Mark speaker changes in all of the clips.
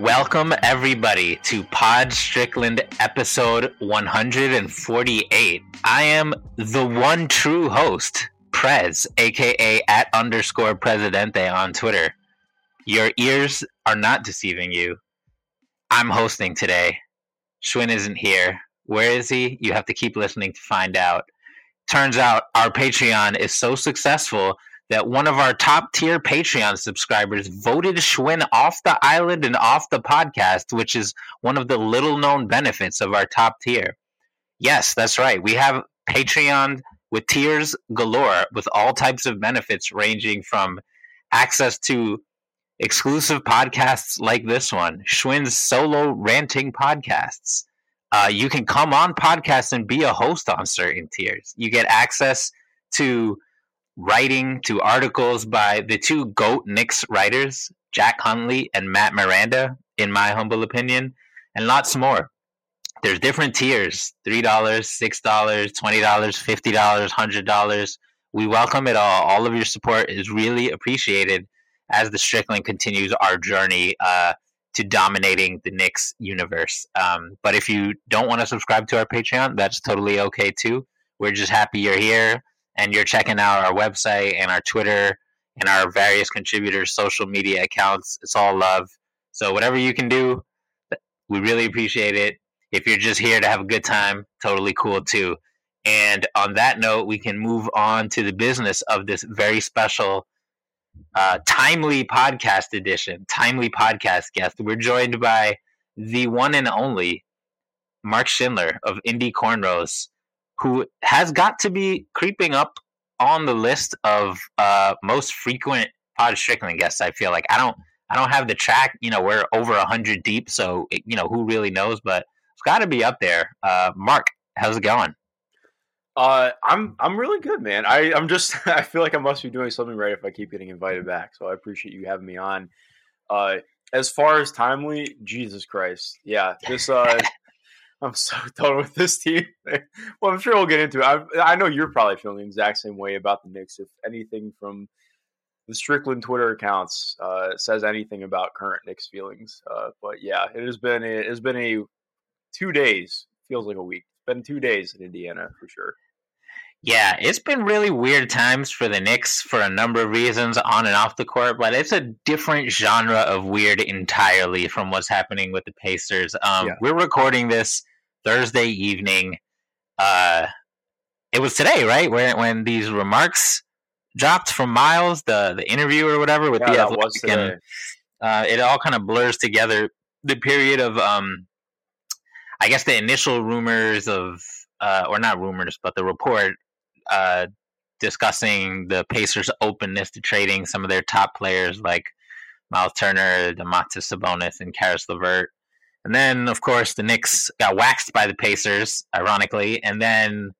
Speaker 1: Welcome, everybody, to Pod Strickland episode 148. I am the one true host, Prez, aka at underscore Presidente on Twitter. Your ears are not deceiving you. I'm hosting today. Shwin isn't here. Where is he? You have to keep listening to find out. Turns out our Patreon is so successful that one of our top tier Patreon subscribers voted Shwin off the island and off the podcast, which is one of the little known benefits of our top tier. Yes, that's right. We have Patreon with tiers galore with all types of benefits ranging from access to exclusive podcasts like this one, Shwin's solo ranting podcasts. Uh, you can come on podcasts and be a host on certain tiers. You get access to writing to articles by the two GOAT Knicks writers, Jack Huntley and Matt Miranda, in my humble opinion, and lots more. There's different tiers $3, $6, $20, $50, $100. We welcome it all. All of your support is really appreciated as the Strickland continues our journey uh, to dominating the Knicks universe. Um, but if you don't want to subscribe to our Patreon, that's totally okay too. We're just happy you're here and you're checking out our website and our Twitter and our various contributors' social media accounts. It's all love. So whatever you can do, we really appreciate it. If you're just here to have a good time, totally cool too. And on that note, we can move on to the business of this very special, uh, timely podcast edition, timely podcast guest. We're joined by the one and only Mark Schindler of Indy Cornrows who has got to be creeping up on the list of uh, most frequent Pod Strickland guests. I feel like I don't I don't have the track. You know, we're over hundred deep, so it, you know who really knows, but it's got to be up there. Uh, Mark, how's it going?
Speaker 2: Uh, I'm I'm really good, man. I I'm just I feel like I must be doing something right if I keep getting invited back. So I appreciate you having me on. Uh, as far as timely, Jesus Christ, yeah, this uh I'm so done with this team. well, I'm sure we'll get into it. I, I, know you're probably feeling the exact same way about the Knicks. If anything from the Strickland Twitter accounts uh, says anything about current Knicks feelings, uh, but yeah, it has been a, it has been a two days. Feels like a week. It's been two days in Indiana for sure.
Speaker 1: Yeah, it's been really weird times for the Knicks for a number of reasons on and off the court, but it's a different genre of weird entirely from what's happening with the Pacers. Um, yeah. We're recording this Thursday evening. Uh, it was today, right? When when these remarks dropped from Myles, the the interview or whatever with yeah, the athletic, and uh, it all kind of blurs together the period of um, I guess the initial rumors of uh, or not rumors, but the report uh, discussing the Pacers' openness to trading some of their top players like Myles Turner, Domantas Sabonis, and Caris LeVert. And then, of course, the Knicks got waxed by the Pacers, ironically. And then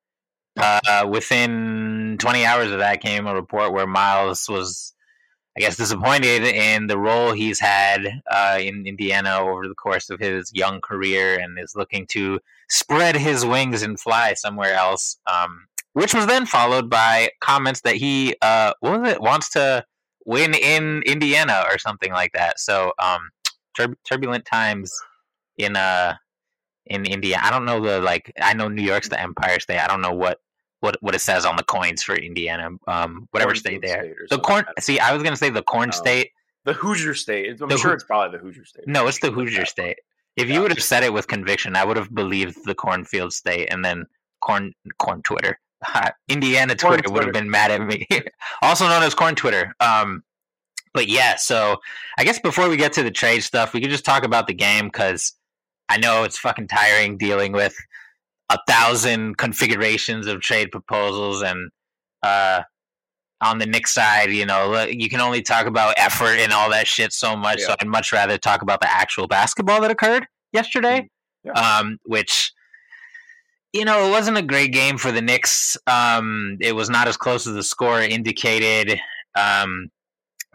Speaker 1: uh, within 20 hours of that came a report where Myles was, I guess, disappointed in the role he's had uh, in Indiana over the course of his young career and is looking to spread his wings and fly somewhere else. Um, which was then followed by comments that he, uh, what was it, wants to win in Indiana or something like that. So, um, tur- turbulent times in uh in India. I don't know the like. I know New York's the Empire State. I don't know what what what it says on the coins for Indiana. Um, whatever state there. the corn. See, I was gonna say the corn uh, state.
Speaker 2: The Hoosier State. I'm the sure Ho- it's probably the Hoosier State.
Speaker 1: No, it's the Hoosier State. If you would have said it with conviction, I would have believed the cornfield state, and then corn corn Twitter. Indiana Twitter, Twitter would have been mad at me. also known as corn Twitter. Um, but yeah, so I guess before we get to the trade stuff, we could just talk about the game because I know it's fucking tiring dealing with a thousand configurations of trade proposals and uh on the Knicks side, you know, you can only talk about effort and all that shit so much. Yeah. So I'd much rather talk about the actual basketball that occurred yesterday, mm-hmm. yeah. um, which you know it wasn't a great game for the Knicks. Um, it was not as close as the score indicated. Um,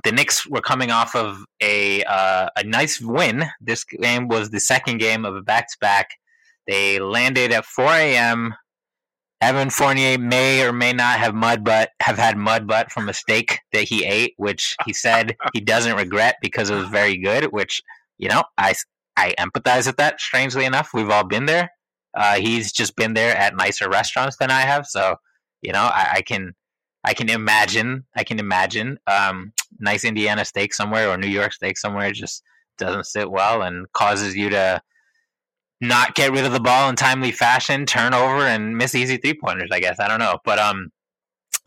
Speaker 1: the Knicks were coming off of a uh, a nice win. This game was the second game of a back to back. They landed at 4 a.m. Evan Fournier may or may not have mud butt have had mud butt from a steak that he ate, which he said he doesn't regret because it was very good. Which you know, I I empathize with that. Strangely enough, we've all been there. Uh, he's just been there at nicer restaurants than I have, so you know, I, I can I can imagine I can imagine um, nice Indiana steak somewhere or New York steak somewhere just doesn't sit well and causes you to not get rid of the ball in timely fashion, turn over, and miss easy three pointers. I guess I don't know, but um,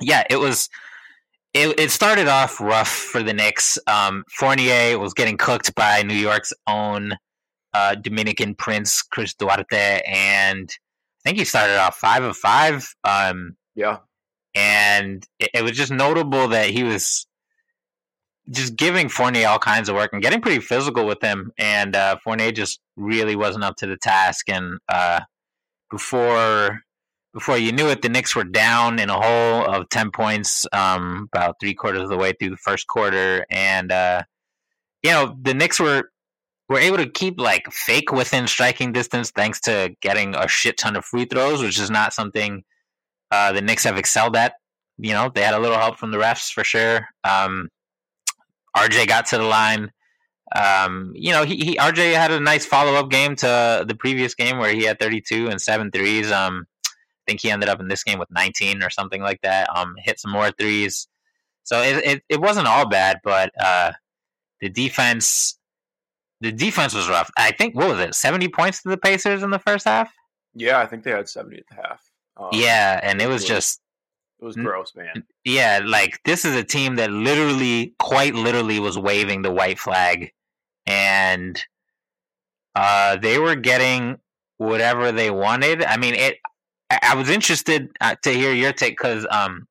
Speaker 1: yeah, it was. It, it started off rough for the Knicks. Um, Fournier was getting cooked by New York's own uh, Dominican Prince Chris Duarte, and I think he started off five of five. Um,
Speaker 2: yeah,
Speaker 1: and it, it was just notable that he was just giving Fournier all kinds of work and getting pretty physical with him. And uh, Fournier just really wasn't up to the task. And uh, before before you knew it, the Knicks were down in a hole of ten points, um, about three quarters of the way through the first quarter. And uh, you know the Knicks were were able to keep like fake within striking distance thanks to getting a shit ton of free throws, which is not something uh, the Knicks have excelled at. You know, they had a little help from the refs for sure. Um, RJ got to the line. Um, you know, he, he RJ had a nice follow up game to the previous game where he had 32 and seven threes. Um, I think he ended up in this game with 19 or something like that. Um, hit some more threes. So it, it, it wasn't all bad, but uh, the defense the defense was rough. I think what was it, 70 points to the Pacers in the first half?
Speaker 2: Yeah, I think they had 70 at the half.
Speaker 1: Um, yeah, and it was, it was just
Speaker 2: it was gross, man.
Speaker 1: Yeah, like this is a team that literally, quite literally, was waving the white flag, and uh, they were getting whatever they wanted. I mean, it. I was interested uh, to hear your take because um,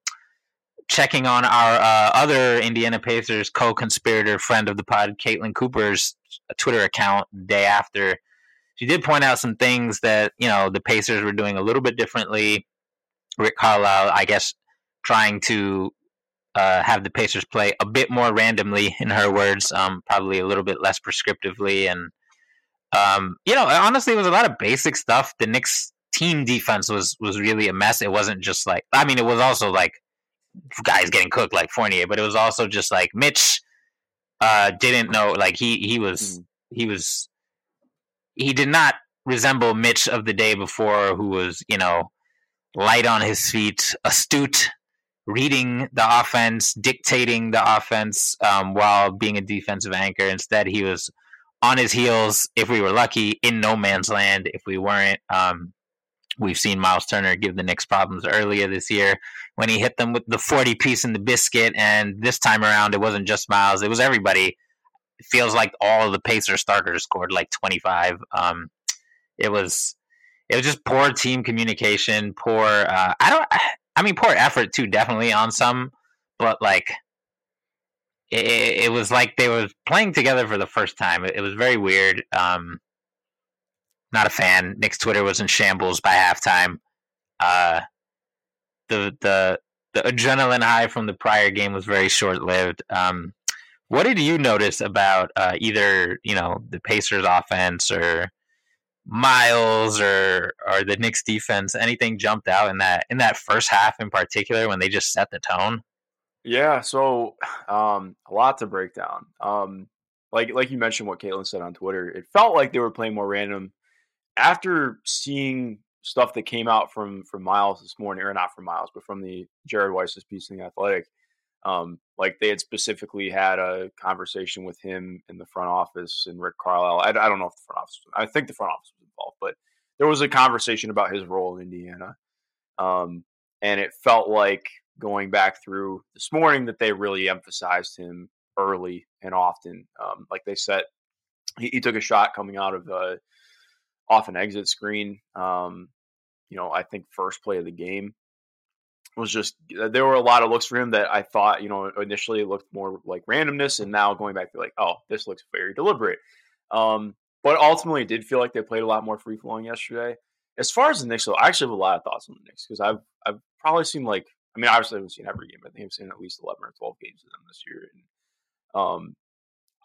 Speaker 1: checking on our uh, other Indiana Pacers co-conspirator friend of the pod, Caitlin Cooper's Twitter account, day after, she did point out some things that you know the Pacers were doing a little bit differently Rick Carlisle, I guess, trying to uh, have the Pacers play a bit more randomly, in her words, um, probably a little bit less prescriptively. And, um, you know, honestly, it was a lot of basic stuff. The Knicks team defense was, was really a mess. It wasn't just like, I mean, it was also like guys getting cooked like Fournier, but it was also just like Mitch uh, didn't know, like, he, he was, mm. he was, he did not resemble Mitch of the day before, who was, you know, light on his feet, astute, reading the offense, dictating the offense um, while being a defensive anchor. Instead, he was on his heels, if we were lucky, in no man's land. If we weren't, um, we've seen Myles Turner give the Knicks problems earlier this year when he hit them with the 40 piece in the biscuit. And this time around, it wasn't just Myles, it was everybody. Feels like all of the Pacer starters scored like 25. Um, it was it was just poor team communication, poor. Uh, I don't. I mean, poor effort too, definitely on some, but like, it, it was like they were playing together for the first time. It, it was very weird. Um, not a fan. Knicks Twitter was in shambles by halftime. Uh, the the the adrenaline high from the prior game was very short lived. Um, what did you notice about uh, either you know the Pacers offense or Myles or or the Knicks defense, anything jumped out in that in that first half in particular when they just set the tone?
Speaker 2: Yeah, so um, a lot to break down. Um, like like you mentioned, what Caitlin said on Twitter, it felt like they were playing more random. After seeing stuff that came out from from Myles this morning, or not from Myles, but from the Jared Weiss's piece in the Athletic, um, like they had specifically had a conversation with him in the front office and Rick Carlisle. I, I don't know if the front office, I think the front office was involved, but there was a conversation about his role in Indiana. Um, and it felt like going back through this morning that they really emphasized him early and often. Um, like they said, he, he, took a shot coming out of the off an exit screen. Um, you know, I think first play of the game was just there were a lot of looks for him that I thought, you know, initially looked more like randomness, and now going back to like, oh, this looks very deliberate. Um, but ultimately, it did feel like they played a lot more free flowing yesterday. As far as the Knicks, though, I actually have a lot of thoughts on the Knicks because I've I've probably seen like I mean, obviously I haven't seen every game, but I think I've seen at least eleven or twelve games of them this year. And um,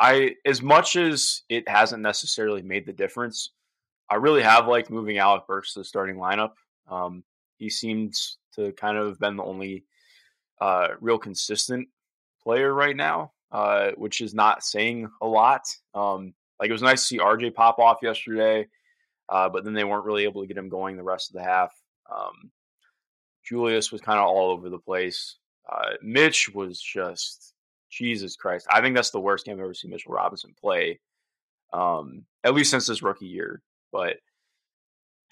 Speaker 2: I as much as it hasn't necessarily made the difference, I really have liked moving Alec Burks to the starting lineup. Um, he seems to kind of been the only uh, real consistent player right now, uh, which is not saying a lot. Um, like it was nice to see RJ pop off yesterday, uh, but then they weren't really able to get him going the rest of the half. Um, Julius was kind of all over the place. Uh, Mitch was just Jesus Christ. I think that's the worst game I've ever seen Mitchell Robinson play, um, at least since his rookie year. But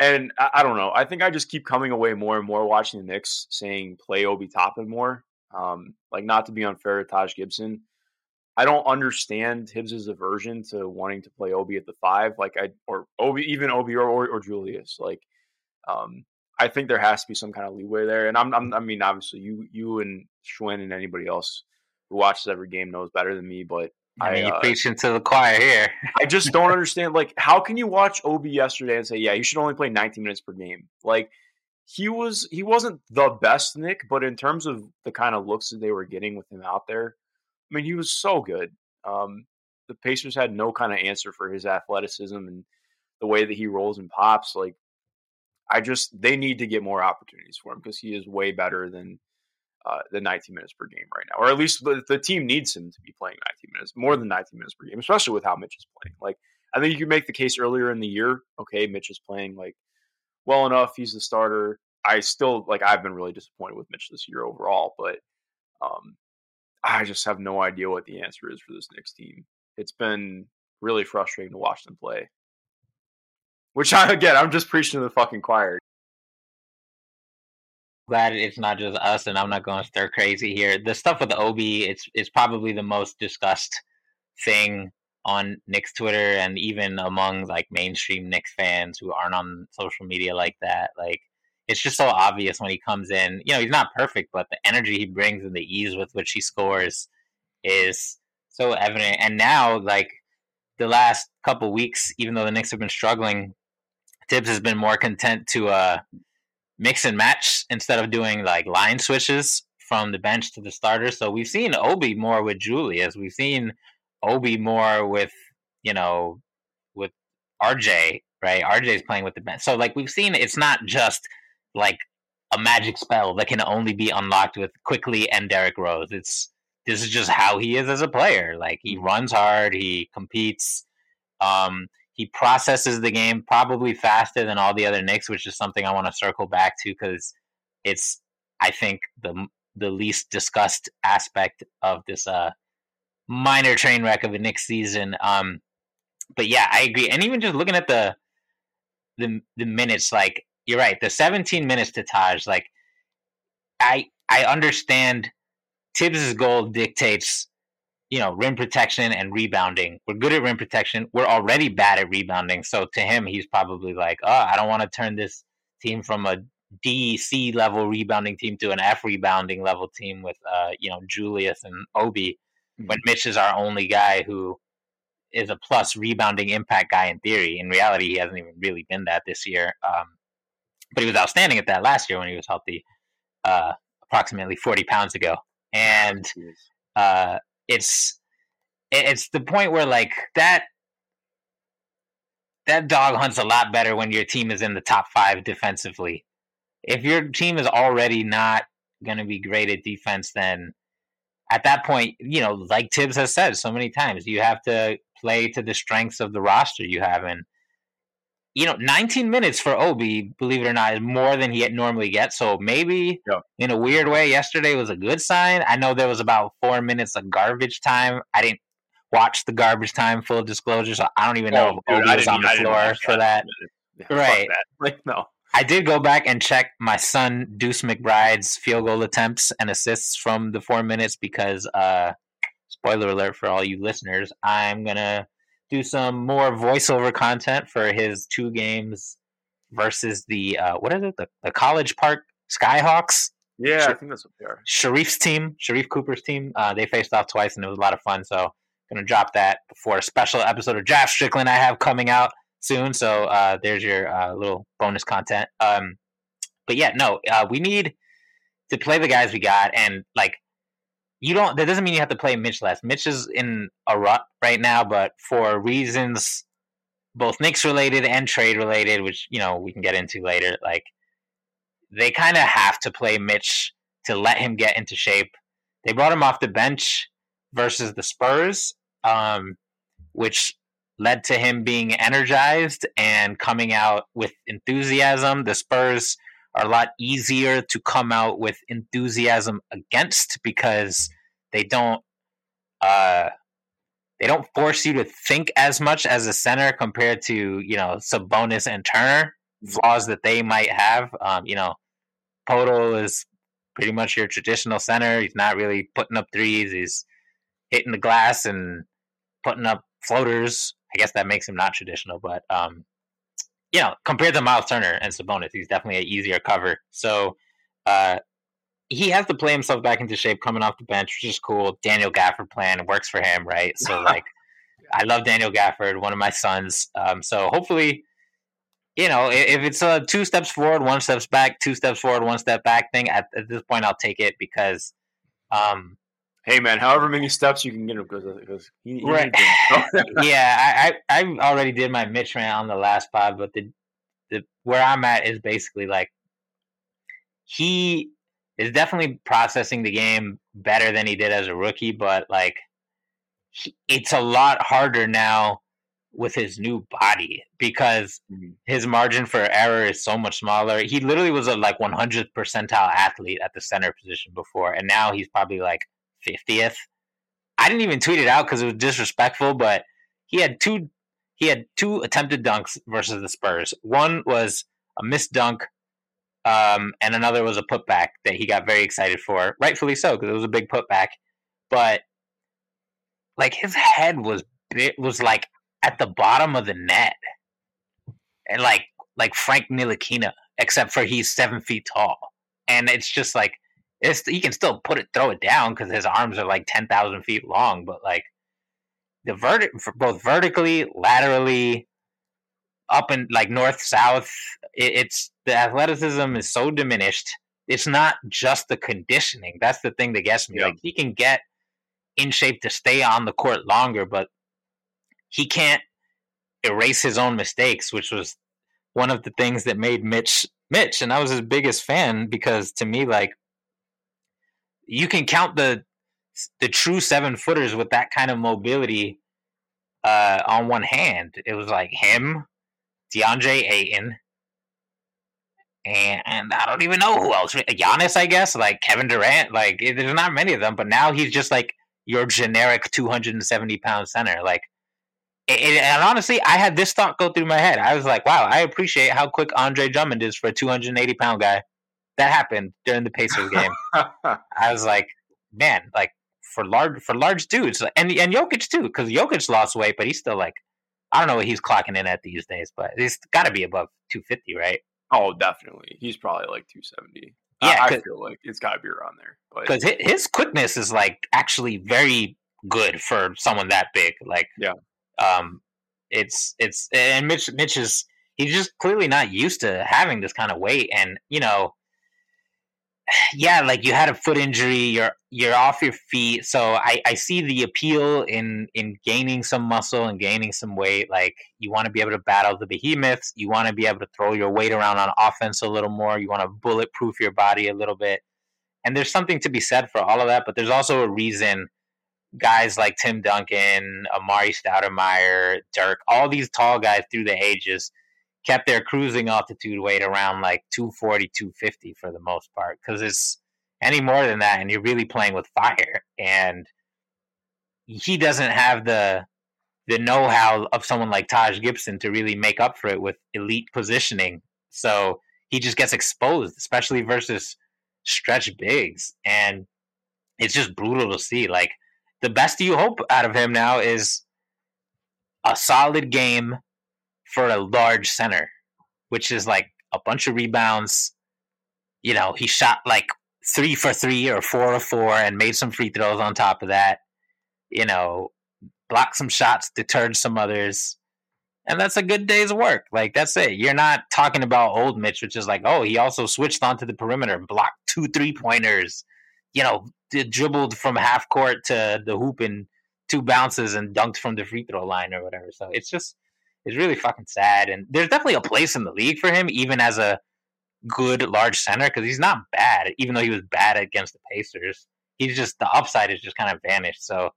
Speaker 2: and I, I, don't know. I think I just keep coming away more and more watching the Knicks saying play Obi Toppin more. Um, like not to be unfair to Taj Gibson. I don't understand Thibs's aversion to wanting to play Obi at the five, like I or Obi even Obi or, or, or Julius. Like um, I think there has to be some kind of leeway there. And I'm, I'm i mean, obviously you you and Shwin and anybody else who watches every game knows better than me, but
Speaker 1: I mean, you're uh, preaching to the choir here.
Speaker 2: I just don't understand. Like, how can you watch Ob yesterday and say, "Yeah, you should only play 19 minutes per game"? Like, he was he wasn't the best Knick, but in terms of the kind of looks that they were getting with him out there, I mean, he was so good. Um, the Pacers had no kind of answer for his athleticism and the way that he rolls and pops. Like, I just they need to get more opportunities for him because he is way better than uh, the 19 minutes per game right now, or at least the, the, team needs him to be playing 19 minutes, more than 19 minutes per game, especially with how Mitch is playing. Like, I think you could make the case earlier in the year. Okay, Mitch is playing like well enough. He's the starter. I still like. I've been really disappointed with Mitch this year overall, but um, I just have no idea what the answer is for this Knicks team. It's been really frustrating to watch them play. Which I again, I'm just preaching to the fucking choir
Speaker 1: glad it's not just us, and I'm not going stir crazy here. The stuff with Obi, it's it's probably the most discussed thing on Knicks Twitter and even among like mainstream Knicks fans who aren't on social media like that. Like it's just so obvious when he comes in. You know, he's not perfect, but the energy he brings and the ease with which he scores is so evident. And now, like the last couple weeks, even though the Knicks have been struggling, Thibs has been more content to uh mix and match instead of doing like line switches from the bench to the starter. So we've seen Obi more with Julius. We've seen Obi more with, you know, with RJ, right? RJ's playing with the bench. So like we've seen it's not just like a magic spell that can only be unlocked with Quickley and Derrick Rose. It's this is just how he is as a player. Like he runs hard, he competes. Um, he processes the game probably faster than all the other Knicks, which is something I want to circle back to because it's I think the the least discussed aspect of this uh minor train wreck of a Knicks season. Um, but yeah, I agree. And even just looking at the the the minutes, like you're right, the 17 minutes to Taj, like I I understand Thibs's goal dictates you know, rim protection and rebounding. We're good at rim protection. We're already bad at rebounding. So to him, he's probably like, oh, I don't want to turn this team from a D, C level rebounding team to an F rebounding level team with, uh, you know, Julius and Obi. Mm-hmm. When Mitch is our only guy who is a plus rebounding impact guy in theory. In reality, he hasn't even really been that this year. Um, but he was outstanding at that last year when he was healthy, uh, approximately 40 pounds ago. And uh, it's it's the point where like that that dog hunts a lot better when your team is in the top five defensively. If your team is already not going to be great at defense, then at that point, you know, like Thibs has said so many times, you have to play to the strengths of the roster you have. And you know, 19 minutes for Obi, believe it or not, is more than he normally gets. So maybe yeah. in a weird way, yesterday was a good sign. I know there was about four minutes of garbage time. I didn't watch the garbage time, full disclosure, so I don't even know oh, if Obi was on the floor for that. Right.
Speaker 2: That. Like, no.
Speaker 1: I did go back and check my son Deuce McBride's field goal attempts and assists from the four minutes because, uh, spoiler alert for all you listeners, I'm going to do some more voiceover content for his two games versus the uh, what is it? The, the College Park Skyhawks.
Speaker 2: Yeah, I think that's what they are.
Speaker 1: Sharife's team, Sharif Cooper's team. Uh, they faced off twice, and it was a lot of fun. So, gonna drop that before a special episode of Draft Strickland I have coming out soon. So, uh, there's your uh, little bonus content. Um, but yeah, no, uh, we need to play the guys we got, and like, you don't. That doesn't mean you have to play Mitch less. Mitch is in a rut right now, but for reasons both Knicks related and trade related, which you know we can get into later, like they kind of have to play Mitch to let him get into shape. They brought him off the bench versus the Spurs, um, which led to him being energized and coming out with enthusiasm. The Spurs are a lot easier to come out with enthusiasm against because they don't uh, they don't force you to think as much as a center compared to you know Sabonis and Turner flaws that they might have. Um, you know, Poeltl is pretty much your traditional center. He's not really putting up threes. He's hitting the glass and putting up floaters. I guess that makes him not traditional, but um, you know, compared to Myles Turner and Sabonis, he's definitely an easier cover. So uh, he has to play himself back into shape coming off the bench, which is cool. Daniel Gafford plan works for him, right? So like, I love Daniel Gafford, one of my sons. Um, so hopefully you know, if it's a two steps forward, one steps back, two steps forward, one step back thing, at, at this point, I'll take it because, um,
Speaker 2: hey man, however many steps you can get him because he
Speaker 1: right. yeah, I, I I already did my Mitch rant on the last pod, but the the where I'm at is basically like he is definitely processing the game better than he did as a rookie, but like he, it's a lot harder now with his new body because mm-hmm. his margin for error is so much smaller. He literally was a like 100th percentile athlete at the center position before, and now he's probably like 50th. I didn't even tweet it out because it was disrespectful, but he had two he had two attempted dunks versus the Spurs. One was a missed dunk, um, and another was a putback that he got very excited for, rightfully so because it was a big putback. But like his head was bit was like at the bottom of the net, and like like Frank Ntilikina, except for he's seven feet tall, and it's just like it's he can still put it throw it down because his arms are like ten thousand feet long, but like the for both vertically, laterally, up and like north south, it, it's the athleticism is so diminished. It's not just the conditioning. That's the thing that gets me. Yeah. Like he can get in shape to stay on the court longer, but he can't erase his own mistakes, which was one of the things that made Mitch Mitch. And I was his biggest fan because to me, like, you can count the the true seven footers with that kind of mobility uh, on one hand. It was like him, DeAndre Ayton, and, and I don't even know who else. Giannis, I guess, like Kevin Durant. Like, there's not many of them, but now he's just like your generic 270 pound center. Like, and honestly, I had this thought go through my head. I was like, wow, I appreciate how quick Andre Drummond is for a 280 pound guy. That happened during the Pacers game. I was like, man, like for large for large dudes, and and Jokic too, because Jokic lost weight, but he's still like, I don't know what he's clocking in at these days, but he's got to be above 250, right?
Speaker 2: Oh, definitely. He's probably like 270. Yeah, I, I feel like it's got to be around there.
Speaker 1: Because his quickness is like actually very good for someone that big. Like,
Speaker 2: yeah,
Speaker 1: um, it's it's and Mitch Mitch is he's just clearly not used to having this kind of weight, and you know, yeah, like you had a foot injury, you're you're off your feet, so I I see the appeal in in gaining some muscle and gaining some weight. Like you want to be able to battle the behemoths, you want to be able to throw your weight around on offense a little more, you want to bulletproof your body a little bit, and there's something to be said for all of that. But there's also a reason guys like Tim Duncan, Amar'e Stoudemire, Dirk, all these tall guys through the ages kept their cruising altitude weight around like 240, 250 for the most part. Because it's any more than that, and you're really playing with fire. And he doesn't have the the know how of someone like Taj Gibson to really make up for it with elite positioning. So he just gets exposed, especially versus stretch bigs. And it's just brutal to see. Like the best you hope out of him now is a solid game for a large center. which is like a bunch of rebounds. You know, he shot like three for three or four or four and made some free throws on top of that. You know, blocked some shots, deterred some others. And that's a good day's work. Like, that's it. You're not talking about old Mitch, which is like, oh, he also switched onto the perimeter blocked two three pointers, you know, dribbled from half court to the hoop in two bounces and dunked from the free throw line or whatever. So it's just, it's really fucking sad. And there's definitely a place in the league for him, even as a good large center, because he's not bad, even though he was bad against the Pacers. He's just, the upside is just kind of vanished. So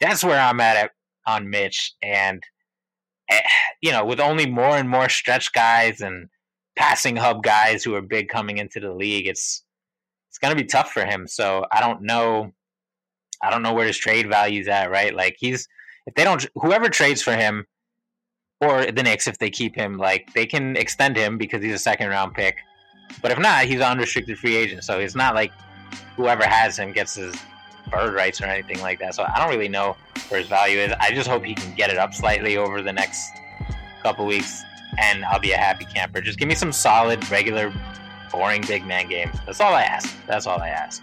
Speaker 1: that's where I'm at, at on Mitch. And, eh, you know, with only more and more stretch guys and passing hub guys who are big coming into the league, it's, it's going to be tough for him. So I don't know. I don't know where his trade value's at, right? Like he's if they don't whoever trades for him or the Knicks if they keep him, like they can extend him because he's a second round pick. But if not, he's an unrestricted free agent. So it's not like whoever has him gets his bird rights or anything like that. So I don't really know where his value is. I just hope he can get it up slightly over the next couple weeks and I'll be a happy camper. Just give me some solid, regular boring big man games. That's all I ask. That's all I ask.